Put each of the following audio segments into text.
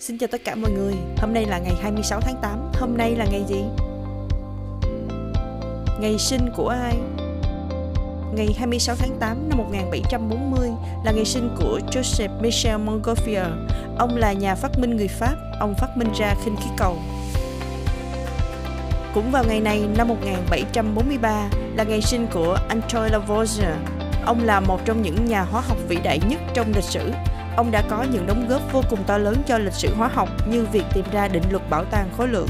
Xin chào tất cả mọi người, hôm nay là ngày 26 tháng 8, hôm nay là ngày gì? Ngày sinh của ai? Ngày 26 tháng 8 năm 1740 là ngày sinh của Joseph Michel Montgolfier. Ông là nhà phát minh người Pháp, ông phát minh ra khinh khí cầu. Cũng vào ngày này năm 1743 là ngày sinh của Antoine Lavoisier. Ông là một trong những nhà hóa học vĩ đại nhất trong lịch sử. Ông đã có những đóng góp vô cùng to lớn cho lịch sử hóa học như việc tìm ra định luật bảo toàn khối lượng.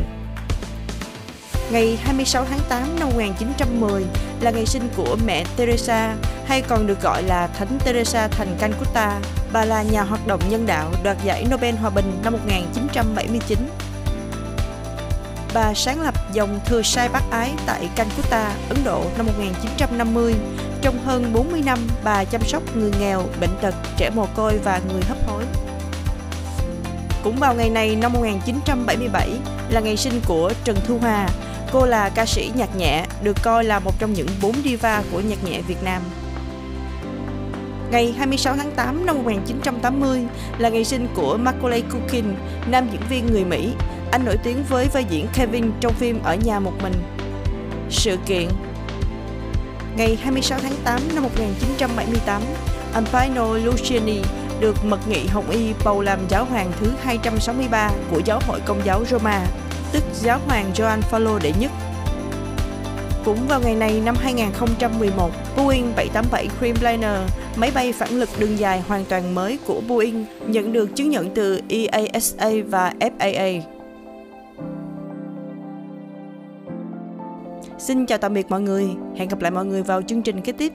Ngày 26 tháng 8 năm 1910 là ngày sinh của mẹ Teresa, hay còn được gọi là Thánh Teresa thành Calcutta. Bà là nhà hoạt động nhân đạo, đoạt giải Nobel Hòa bình năm 1979. Bà sáng lập dòng thừa sai bác ái tại Calcutta, Ấn Độ năm 1950. Trong hơn 40 năm, bà chăm sóc người nghèo, bệnh tật, trẻ mồ côi và người hấp hối. Cũng vào ngày này năm 1977 là ngày sinh của Trần Thu Hòa. Cô là ca sĩ nhạc nhẹ, được coi là một trong những bốn diva của nhạc nhẹ Việt Nam. Ngày 26 tháng 8 năm 1980 là ngày sinh của Macaulay Culkin, nam diễn viên người Mỹ. Anh nổi tiếng với vai diễn Kevin trong phim Ở nhà một mình. Sự kiện Ngày 26 tháng 8 năm 1978, Ampino Luciani được mật nghị Hồng Y bầu làm giáo hoàng thứ 263 của Giáo hội Công giáo Roma, tức Giáo hoàng Gioan Phaolô đệ nhất. Cũng vào ngày này năm 2011, Boeing 787 Dreamliner, máy bay phản lực đường dài hoàn toàn mới của Boeing, nhận được chứng nhận từ EASA và FAA. Xin chào tạm biệt mọi người, hẹn gặp lại mọi người vào chương trình kế tiếp.